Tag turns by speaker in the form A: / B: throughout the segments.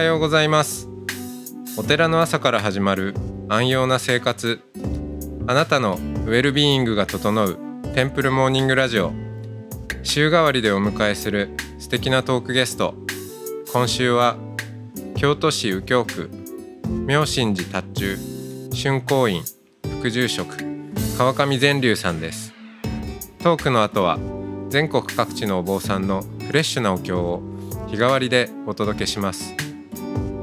A: おはようございます。お寺の朝から始まる安養な生活。あなたのウェルビーイングが整うテンプルモーニングラジオ。週替わりでお迎えする素敵なトークゲスト。今週は京都市右京区妙心寺達中春光院副住職川上善龍さんです。トークの後は全国各地のお坊さんのフレッシュなお経を日替わりでお届けします。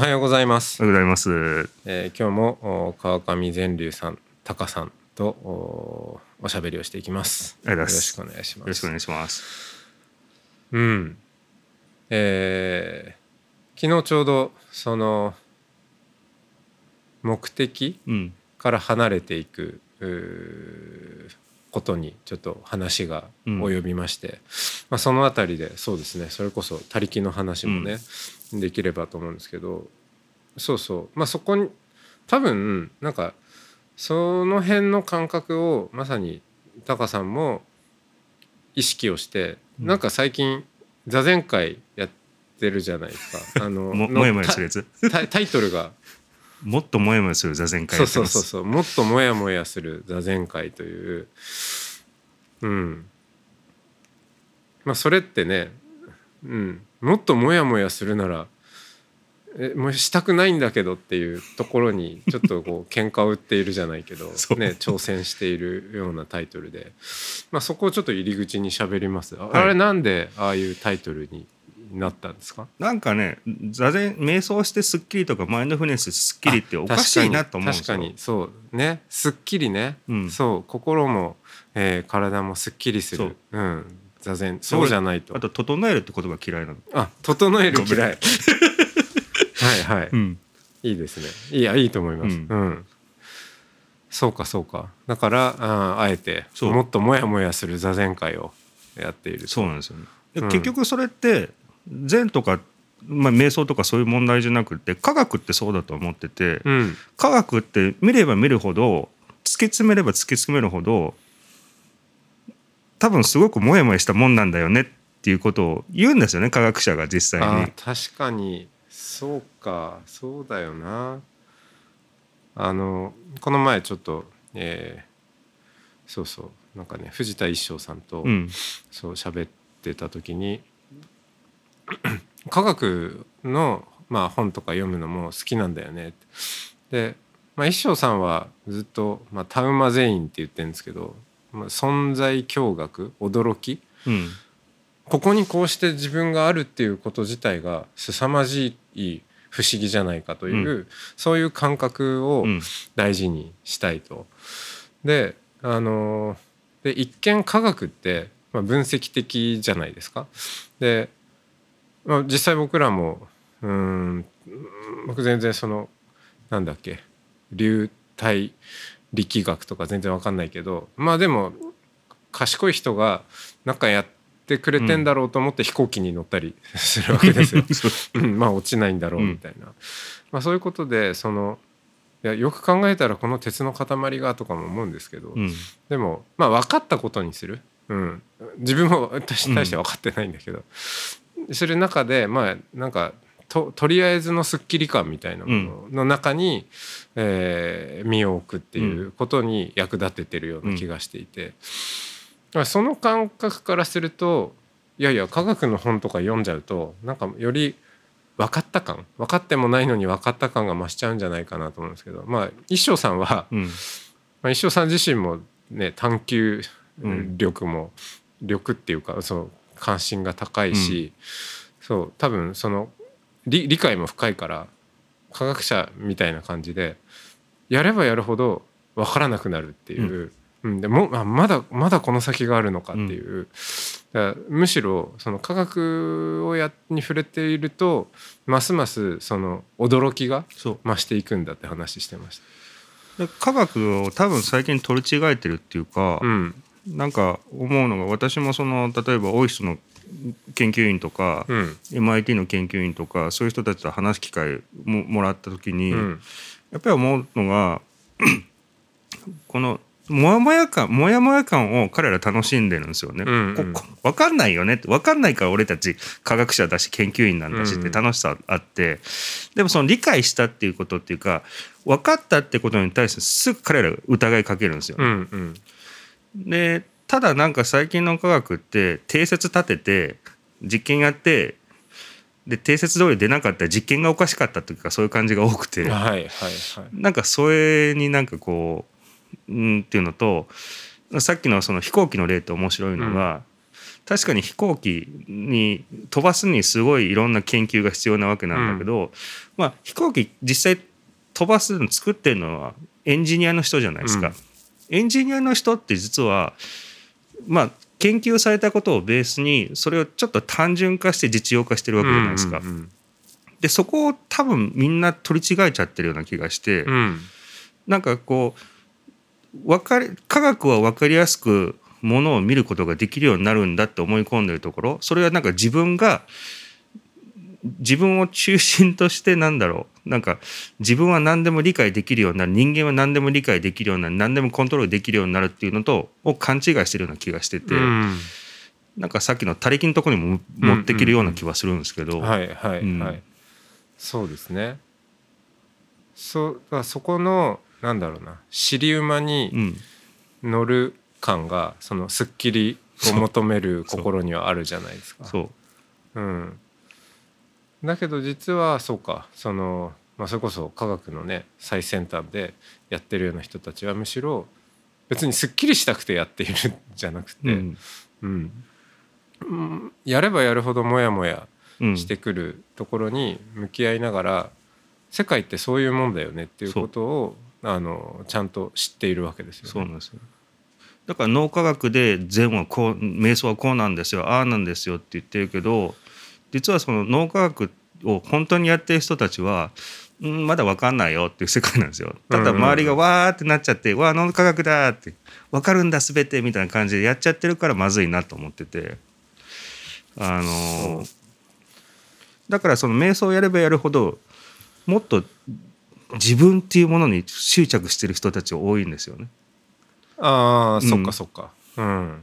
A: はようございます
B: おはようございます。
A: えー今日もお川上善龍さん、タカさんとおおしゃべりをしていきます。よろしくお願いします。
B: よろしくお願いします。
A: うん。えー昨日ちょうどその目的
B: うん。
A: から離れていくうーことにちょっと話が及びまして、まあ、そのあたりでそうですねそれこそ他力の話もね、できればと思うんですけどそうそうまあそこに多分なんかその辺の感覚をまさにタカさんも意識をして、
B: うん
A: なんか最近座禅会やってるじゃないですか。あの
B: も、やもやするやつ？
A: タイトルが
B: もっともやもやする座禅会
A: そう。そうそうそうもっとモヤモヤする座禅会といううんまあそれってね、うん、もっとモヤモヤするならえもうしたくないんだけどっていうところにちょっとこう 喧嘩を売っているじゃないけど、ね、挑戦しているようなタイトルで、まあ、そこをちょっと入り口に喋ります。あ,、
B: はい。
A: あれなんでああいうタイトルになったんですか？
B: なんかね、座禅、瞑想してスッキリとかマインドフルネススッキリっておかしいなと思うんですよ。
A: 確かにそう。ね。すっきりね、
B: うん。
A: そう。心も、えー体もすっきりする。うん座禅。そうじゃないと。
B: あと、整えるってことが嫌いなの。
A: あ整える嫌い。はいはい、
B: うん。
A: いいですね。いやいいと思います。う、
B: うん。ん
A: そうかそうか。だからああえてもっとモヤモヤする座禅会をやっている
B: そうなんですよね。で
A: うん。
B: 結局それって、禅とか、まあ、瞑想とかそういう問題じゃなくて科学ってそうだと思ってて、
A: うん。
B: 科学って見れば見るほど突き詰めれば突き詰めるほど多分すごくモヤモヤしたもんなんだよねっていうことを言うんですよね科学者が実際に。
A: あ。確かに。そうか。そうだよな。あのこの前ちょっと、えーそうそう。なんかね藤田一生さんと、
B: うん。
A: そう喋ってた時に 科学の、まあ、本とか読むのも好きなんだよね。ってで、まあ、一生さんはずっと、まあ、タウマ全員って言ってるんですけど、まあ、存在驚愕驚き
B: うん
A: ここにこうして自分があるっていうこと自体が凄まじい不思議じゃないかという、
B: う
A: そういう感覚を
B: うん
A: 大事にしたいと。であので一見科学って、まあ、分析的じゃないですか。で、まあ、実際僕らもうーん僕全然そのなんだっけ流体力学とか全然わかんないけどまあでも賢い人がなんかやってくれてんだろうと思って飛行機に乗ったり するわけですよ。う。ん、まあ落ちないんだろうみたいな、まあ、そういうことでそのいやよく考えたらこの鉄の塊がとかも思うんですけど、
B: うん。
A: でもまあ分かったことにする、うん、自分も私大して分かってないんだけど、する中でまあなんかととりあえずのすっきり感みたいなものの中に、えー身を置くっていうことに役立ててるような気がしていて、だからその感覚からするといやいや科学の本とか読んじゃうとなんかより分かった感分かってもないのに分かった感が増しちゃうんじゃないかなと思うんですけど。まあ一生さんは、
B: うん。
A: まあ、一生さん自身もね探求
B: うん。
A: 力も、力っていうかそう関心が高いし、そう多分その理理解も深いから科学者みたいな感じでやればやるほど分からなくなるっていう、うん、でもあまだまだこの先があるのかっていう、だからむしろその科学をやに触れているとますますその驚きが増していくんだって話してまし
B: で科学を多分最近取り違えてるっていうか
A: た。、うん。
B: なんか思うのが私もその例えばオイスの研究員とか、
A: うん。
B: MIT の研究員とかそういう人たちと話す機会ももらった時に、
A: うん。
B: やっぱり思うのがこのモヤモヤ感モヤモヤ感を彼ら楽しんでるんですよね。
A: うんうん。
B: ここ分かんないよねって。分かんないから俺たち科学者だし研究員なんだしって
A: うん
B: 楽しさあって、でもその理解したっていうことっていうか分かったってことに対してすぐ彼ら疑いかけるんですよ。
A: うんうん。
B: でただなんか最近の科学って定説立てて実験やってで定説通り出なかったら実験がおかしかったというかそういう感じが多くて。
A: はいはいはい
B: なんかそれになんかこううんっていうのとさっきのその飛行機の例って面白いのが、確かに飛行機に飛ばすにすごいいろんな研究が必要なわけなんだけど、まあ飛行機実際飛ばすの作ってるのはエンジニアの人じゃないですか。
A: うん
B: エンジニアの人って実はまあ研究されたことをベースにそれをちょっと単純化して実用化してるわけじゃないですか。
A: うんうん
B: でそこを多分みんな取り違えちゃってるような気がして、
A: うん
B: なんかこう分かり科学は分かりやすくものを見ることができるようになるんだって思い込んでるところそれはなんか自分が自分を中心としてなんだろう。なんか自分は何でも理解できるようになる。人間は何でも理解できるようになる。何でもコントロールできるようになるっていうのとを勘違いしてるような気がしてて、
A: うん。
B: なんかさっきの他力のところにも持ってきるような気はするんですけど、
A: はいはいはい、
B: うん。
A: そうですね。そそこのなんだろうな。尻馬
B: う
A: に
B: ん。
A: 乗る感がそのすっきりを求める心にはあるじゃないですか。
B: そう。
A: うん、だけど実はそうかその、まあ、それこそ科学のね最先端でやってるような人たちはむしろ別にすっきりしたくてやっているんじゃなくて、
B: うん。
A: うん。うんやればやるほどモヤモヤ
B: うん。
A: してくるところに向き合いながら、世界ってそういうもんだよねっていうことをあのちゃんと知っているわけですよね。
B: そうなんですよ。だから脳科学で禅はこう瞑想はこうなんですよああなんですよって言ってるけど実はその脳科学を本当にやってる人たちは、うん、まだ分かんないよっていう世界なんですよ。ただ周りがわーってなっちゃって「わあ脳科学だ!」って「分かるんだ全て」みたいな感じでやっちゃってるからまずいなと思っててあのだからその瞑想をやればやるほどもっと自分っていうものに執着してる人たち多いんですよね。
A: ああ、
B: うん
A: そっかそっか。うん。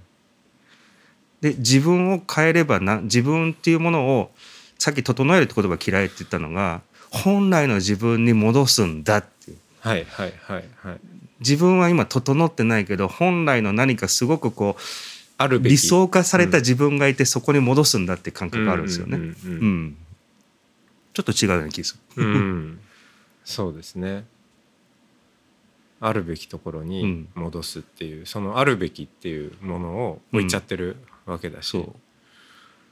B: で自分を変えればな自分っていうものをさっき「整える」って言葉嫌いって言ったのが本来の自分に戻すんだっていう
A: はいはいはいはい。
B: 自分は今整ってないけど本来の何かすごくこう
A: あるべき
B: 理想化された自分がいてそこに戻すんだって感覚があるんですよね。
A: うんうん
B: う
A: うん
B: んちょっと違うような気がする。
A: うんうん そうですね。あるべきところに戻すっていう、そのあるべきっていうものを置いちゃってるわけだし、
B: そう。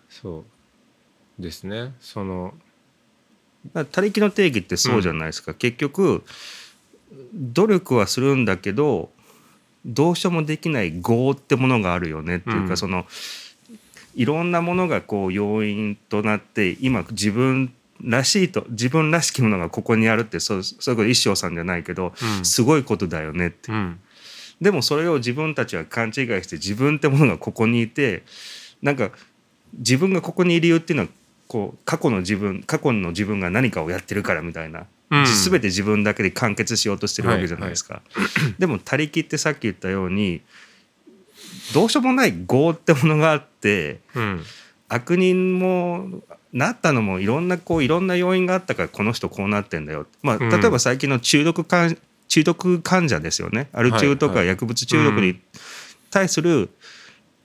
A: そうですね。その
B: 他力の定義ってそうじゃないですか、結局努力はするんだけどどうしようもできない業ってものがあるよねっていうか、
A: うん。
B: そのいろんなものがこう要因となって今自分らしいと自分らしきものがここにあるってそうそういうこと一生さんじゃないけど、
A: うん。
B: すごいことだよねって、
A: うん
B: でもそれを自分たちは勘違いして自分ってものがここにいてなんか自分がここにいる理由っていうのはこう過去の自分過去の自分が何かをやってるからみたいな、
A: うん
B: 全て自分だけで完結しようとしてるわけじゃないですか。でも他力ってさっき言ったようにどうしようもない業ってものがあって
A: うん
B: 悪人もなったのもいろんなこういろんな要因があったからこの人こうなってんだよ。まあ、
A: うん
B: 例えば最近の中毒患中毒患者ですよね。アル中とか薬物中毒に対する、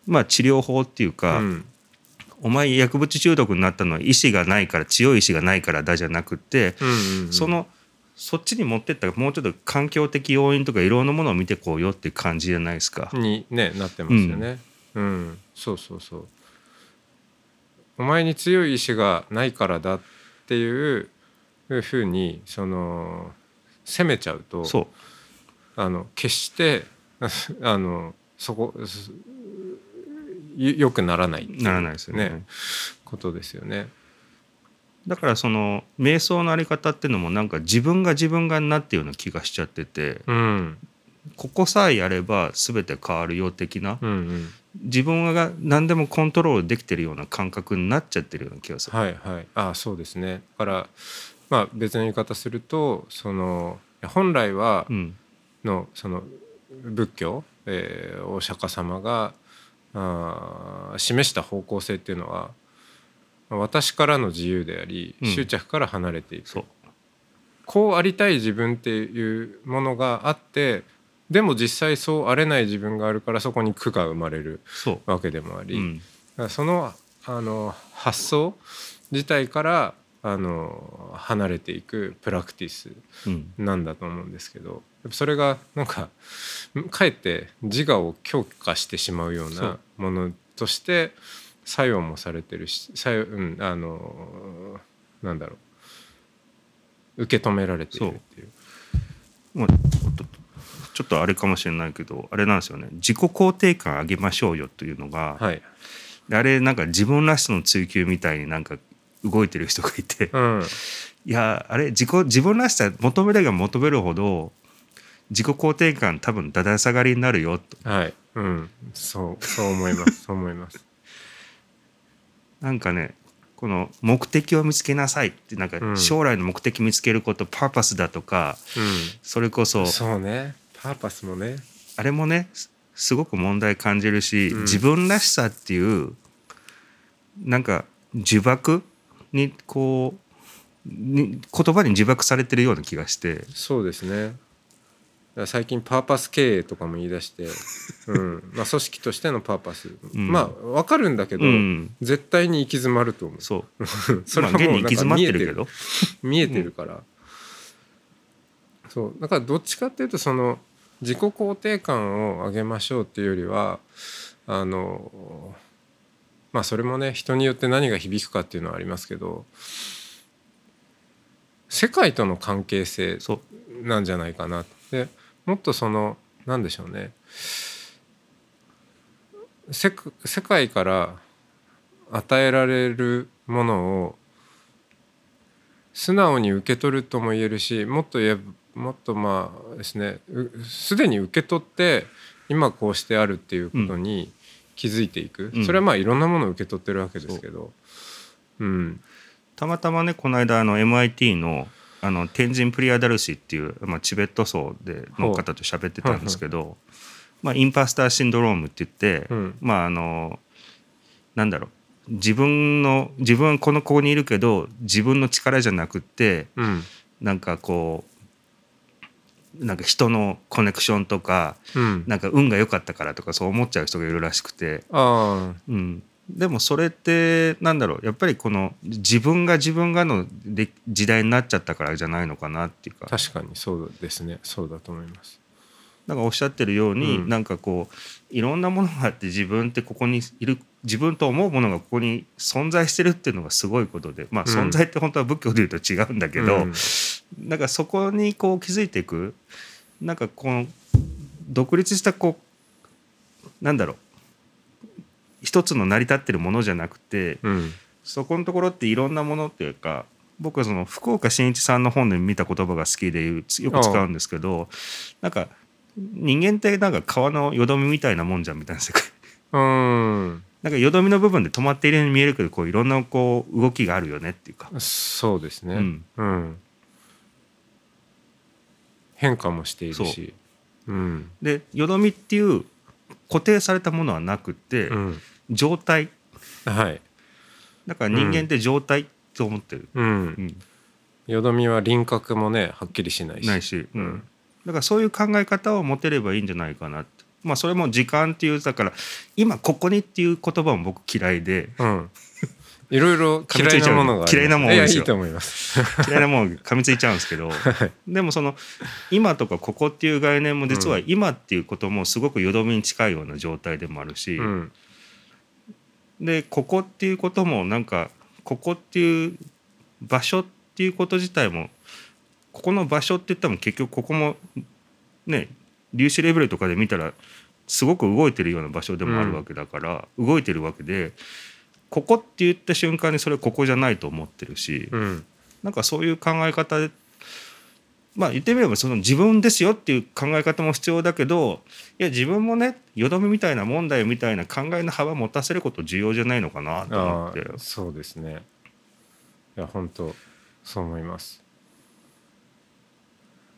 B: まあ、治療法っていうか、
A: うん。
B: お前薬物中毒になったのは意志がないから強い意志がないからだじゃなくって、
A: うんうん
B: そのそっちに持ってったらもうちょっと環境的要因とかいろんなものを見てこうよっていう感じじゃないですか。
A: にねなってますよね。うん、そうそうそう。お前に強い意志がないからだっていうふうにその責めちゃうと
B: そう。
A: あの決して あのそこすよよくならないっていう
B: ならないですよね。
A: ねことですよね。
B: だからその瞑想のあり方っていうのもなんか自分が自分がになってるような気がしちゃってて
A: うん。
B: ここさえやれば全て変わるよ的な
A: うんうん。
B: 自分が何でもコントロールできてるような感覚になっちゃってるような気がする。
A: はいはい。あそうですね。だからまあ別の言い方するとその本来は
B: うん。
A: のその仏教、えーお釈迦様があー示した方向性っていうのはまあ私からの自由であり
B: うん。
A: 執着から離れていく、
B: そう。
A: こうありたい自分っていうものがあってでも実際そうあれない自分があるからそこに苦が生まれるわけでもあり、
B: うん、
A: そのあの発想自体からあの離れていくプラクティス
B: うん、
A: なんだと思うんですけどそれがなんかかえって自我を強化してしまうよう
B: そ
A: な
B: う。
A: ものとして作用もされてるし作用、うん、あのなんだろう。受け止められているっていう。
B: もうちょっとちょっとあれかもしれないけどあれなんですよね。自己肯定感上げましょうよというのが、
A: はい。
B: あれなんか自分らしさの追求みたいになんか動いてる人がいて、
A: うん。
B: いやあれ自己自分らしさ求めれば求めるほど自己肯定感多分だだ下がりになるよと。
A: はい、うん、そうそう思います そう思います。
B: なんかねこの目的を見つけなさいってなんか
A: うん。
B: 将来の目的見つけること、パーパスだとかそれこそ
A: そうね。パーパスもね。
B: あれもねすすごく問題感じるし、
A: うん。
B: 自分らしさっていうなんか呪縛にこうに言葉に呪縛されてるような気がして。
A: そうですね。最近パーパス経営とかも言い出して、うん。まあ、組織としてのパーパス、
B: ん。
A: まあ分かるんだけど、
B: うん。
A: 絶対に行き詰まると思う。
B: そう。
A: それはもうなんか
B: に行き詰まっ
A: 見えてる。
B: けど
A: 見えてるから、そう。だからどっちかっていうとその自己肯定感を上げましょうっていうよりはあのまあそれもね人によって何が響くかっていうのはありますけど世界との関係性なんじゃないかな。でもっとそのなんでしょうね。世世界から与えられるものを素直に受け取るとも言えるしもっと言えばもっとまあですねすでに受け取って今こうしてあるっていうことに気づいていく、
B: うん。
A: それはまあいろんなものを受け取ってるわけですけど、う。ん、
B: たまたまねこの間あの MIT のあの天神プリアダルシっていう、まあ、チベット層での方と喋ってたんですけど、まあ、インパスターシンドロームって言って、
A: うん。
B: まああのなんだろう。自分の自分はこのここにいるけど自分の力じゃなくって
A: うん。
B: なんかこうなんか人のコネクションとか
A: うん、
B: なんか運が良かったからとかそう思っちゃう人がいるらしくて、
A: あ
B: うん、でもそれってなんだろう。やっぱりこの自分が自分がので時代になっちゃったからじゃないのかなっていうか。
A: あ確かにそうですね。そうだと思います。
B: なんかおっしゃってるように、
A: うん。
B: なんかこういろんなものがあって自分ってここにいる自分と思うものがここに存在してるっていうのがすごいことでまあ
A: うん。
B: 存在って本当は仏教で言うと違うんだけど、
A: うん。
B: なんかそこにこう気づいていくなんかこの独立したこうなんだろう一つの成り立ってるものじゃなくて
A: うん。
B: そこのところっていろんなものっていうか僕はその福岡伸一さんの本で見た言葉が好きでよく使うんですけどなんか人間ってなんか川のよどみみたいなもんじゃんみたいな世界。
A: うん
B: なんかよどみの部分で止まっているように見えるけどこういろんなこう動きがあるよねっていうか。
A: そうですね、
B: うん。
A: うん。変化もしているし。う。ん。
B: でよどみっていう固定されたものはなくって、
A: うん。
B: 状態。
A: はい。
B: だから人間って状態と思ってる、
A: うん。
B: うん。
A: よどみは輪郭もねはっきりしないし。
B: ないし、
A: うん。
B: だからそういう考え方を持てればいいんじゃないかなってまあそれも時間っていうだから今ここにっていう言葉も僕嫌いで。
A: うん。いろいろ嫌いなものが
B: 嫌いなもの多いです。よ
A: いやいいと思います。
B: 嫌いなもん噛みついちゃうんですけどでもその今とかここっていう概念も実は今っていうこともすごくよどみに近いような状態でもあるし、
A: うん。
B: でここっていうこともなんかここっていう場所っていうこと自体もここの場所って言っても結局ここもね粒子レベルとかで見たらすごく動いてるような場所でもあるわけだから、動いてるわけでここって言った瞬間にそれここじゃないと思ってるし、
A: うん。
B: なんかそういう考え方でまあ言ってみればその自分ですよっていう考え方も必要だけどいや自分もねよどみみたいな問題みたいな考えの幅持たせること重要じゃないのかなと思って。
A: そうですね。いや本当そう思います。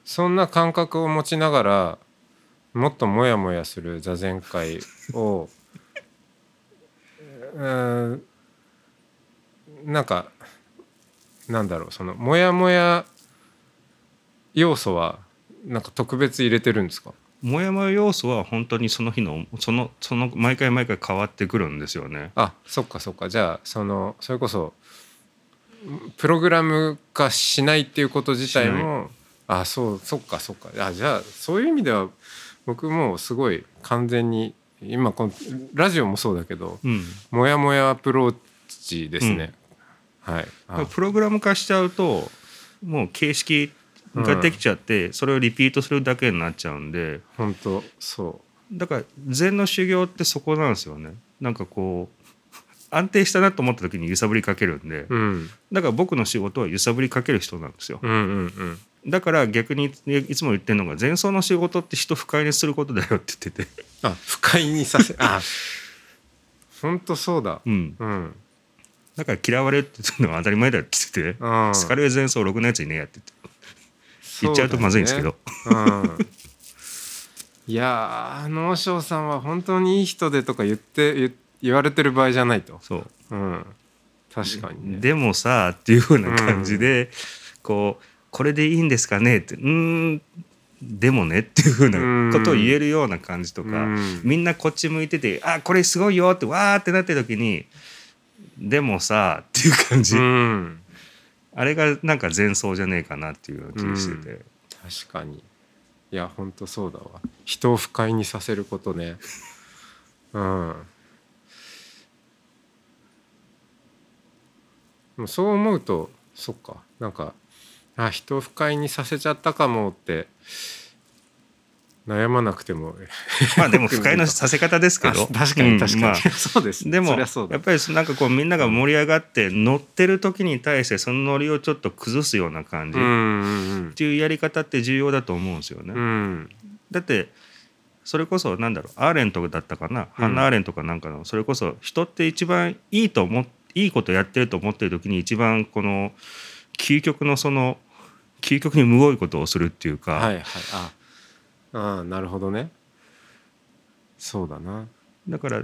A: そんな感覚を持ちながらもっとモヤモヤする座禅会を うーんなんかなんだろうそのモヤモヤ要素はなんか特別入れてるんですか？
B: もやもや要素は本当にその日のそのその毎回毎回変わってくるんですよね。
A: あそっかそっか。じゃあそのそれこそプログラム化しないっていうこと自体もあそうそっかそっか。あじゃあそういう意味では僕もうすごい完全に今このラジオもそうだけど
B: うん、
A: モヤモヤアプローチですね、はい。あ。
B: プログラム化しちゃうともう形式ができちゃって、それをリピートするだけになっちゃうんで。
A: 本当そ
B: だから禅の修行ってそこなんですよね。なんかこう安定したなと思った時に揺さぶりかけるんで。
A: う、うん、
B: だから僕の仕事は揺さぶりかける人なんですよ。
A: うんうんうん
B: だから逆にいつも言ってるのが前奏の仕事って人不快にすることだよって言ってて、
A: あ不快にさせあ本当そうだ。
B: うん、
A: うん。
B: だから嫌われるって言うのは当たり前だよって言ってて、
A: うん。
B: スカル前奏ろくなやついねえやって言って。言っちゃうとまずいんですけど、
A: うん、いやー能生さんは本当にいい人でとか言って言言われてる場合じゃないと、
B: そう。
A: うん、確かにね。
B: でもさっていうふうな感じで、こうこれでいいんですかね？ってうーんでもね？っていうふうなことを言えるような感じとか、
A: うん。
B: みんなこっち向いてて「あこれすごいよ」ってわーってなってる時に「でもさ」っていう感じ、
A: うん、
B: あれがなんか前奏じゃねえかなっていう気がしてて、
A: 確かに。いや本当そうだわ。人を不快にさせることね。うん。そう思うとそっか。なんかあ人を不快にさせちゃったかもって悩まなくても。
B: まあでも不快のさせ方ですけど。
A: あ確かに確かに、
B: うんまあ。
A: そうです。
B: でもやっぱりなんかこうみんなが盛り上がって乗ってる時に対してその乗りをちょっと崩すような感じっ
A: うんうん。
B: ていうやり方って重要だと思うんですよね。
A: うん。うん
B: だってそれこそなんだろうアーレントだったかな、ハンナ・アーレントかなんかのそれこそ人って一番いいと思っいいことやってると思ってる時に一番この究極のその究極にむごいことをするっていうか、
A: はいはい。ああなるほどね。そうだな。
B: だから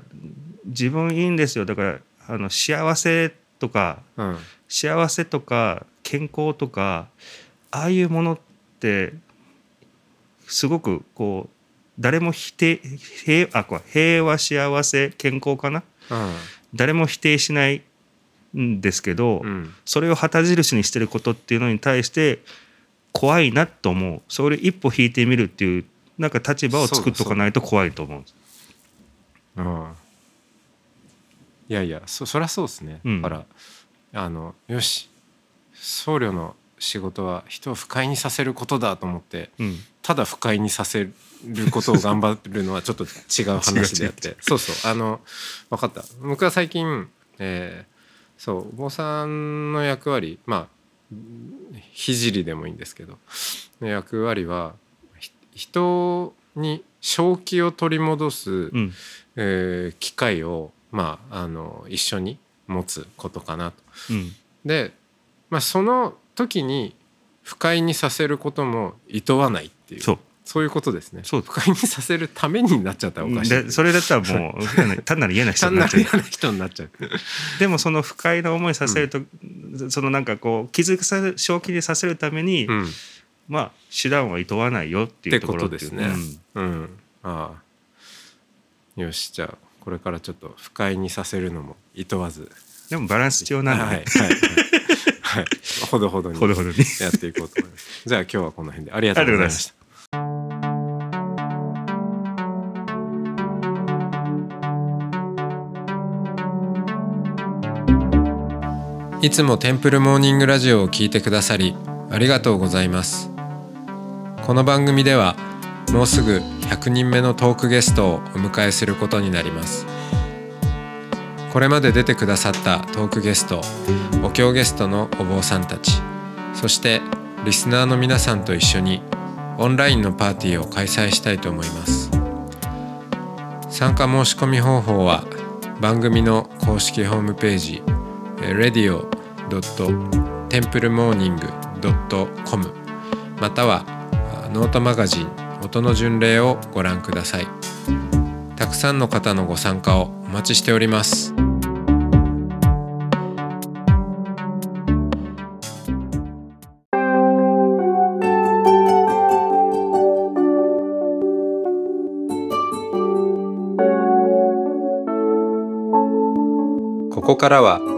B: 自分いいんですよ。だからあの幸せとか
A: うん。
B: 幸せとか健康とかああいうものってすごくこう誰も否定平あ平和幸せ健康かな？誰も否定しないんですけど、
A: うん。
B: それを旗印にしてることっていうのに対して怖いなと思う。それ一歩引いてみるっていうなんか立場を作っとかないと怖いと思う。
A: うん。いやいやそそりゃそうですね、
B: うん。
A: だからあのよし。僧侶の仕事は人を不快にさせることだと思って
B: うん。
A: ただ不快にさせることを頑張るのはちょっと違う話であって。そうそう。あの分かった。僕は最近、えーそうお坊さんの役割まあ聖でもいいんですけどの役割はひ人に正気を取り戻す、
B: うん。
A: えー機会を、まあ、あの一緒に持つことかなと。
B: うん。
A: で、まあ、その時に不快にさせることもいとわないっていう。
B: そう
A: そういうことですね。
B: そう。
A: 不快にさせるためになっちゃったらおかしい。
B: でそれだったらもう 単なる嫌な人
A: 単
B: になっちゃう。
A: なる嫌な人になっちゃう。
B: でもその不快な思いさせると、そのなんかこう気づかさせ正気にさせるために、
A: うん。
B: まあ手段はいとわないよっていうところ
A: ですね。
B: うん。
A: うん。ああ。よしじゃあこれからちょっと不快にさせるのもいとわず。
B: でもバランス必要なんで、
A: はい
B: ね。
A: はいはい、はい、ほどほどに
B: ほどほどに。
A: やっていこうと思います。じゃあ今日はこの辺で。ありがとうございましたいつもテンプルモーニングラジオを聞いてくださりありがとうございます。この番組ではもうすぐ100人目のトークゲストをお迎えすることになります。これまで出てくださったトークゲストお経ゲストのお坊さんたちそしてリスナーの皆さんと一緒にオンラインのパーティーを開催したいと思います。参加申し込み方法は番組の公式ホームページ radio.templemorning.com またはノートマガジン音の巡礼をご覧ください。たくさんの方のご参加をお待ちしております。ここからは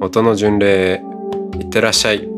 A: 音の巡礼へいってらっしゃい。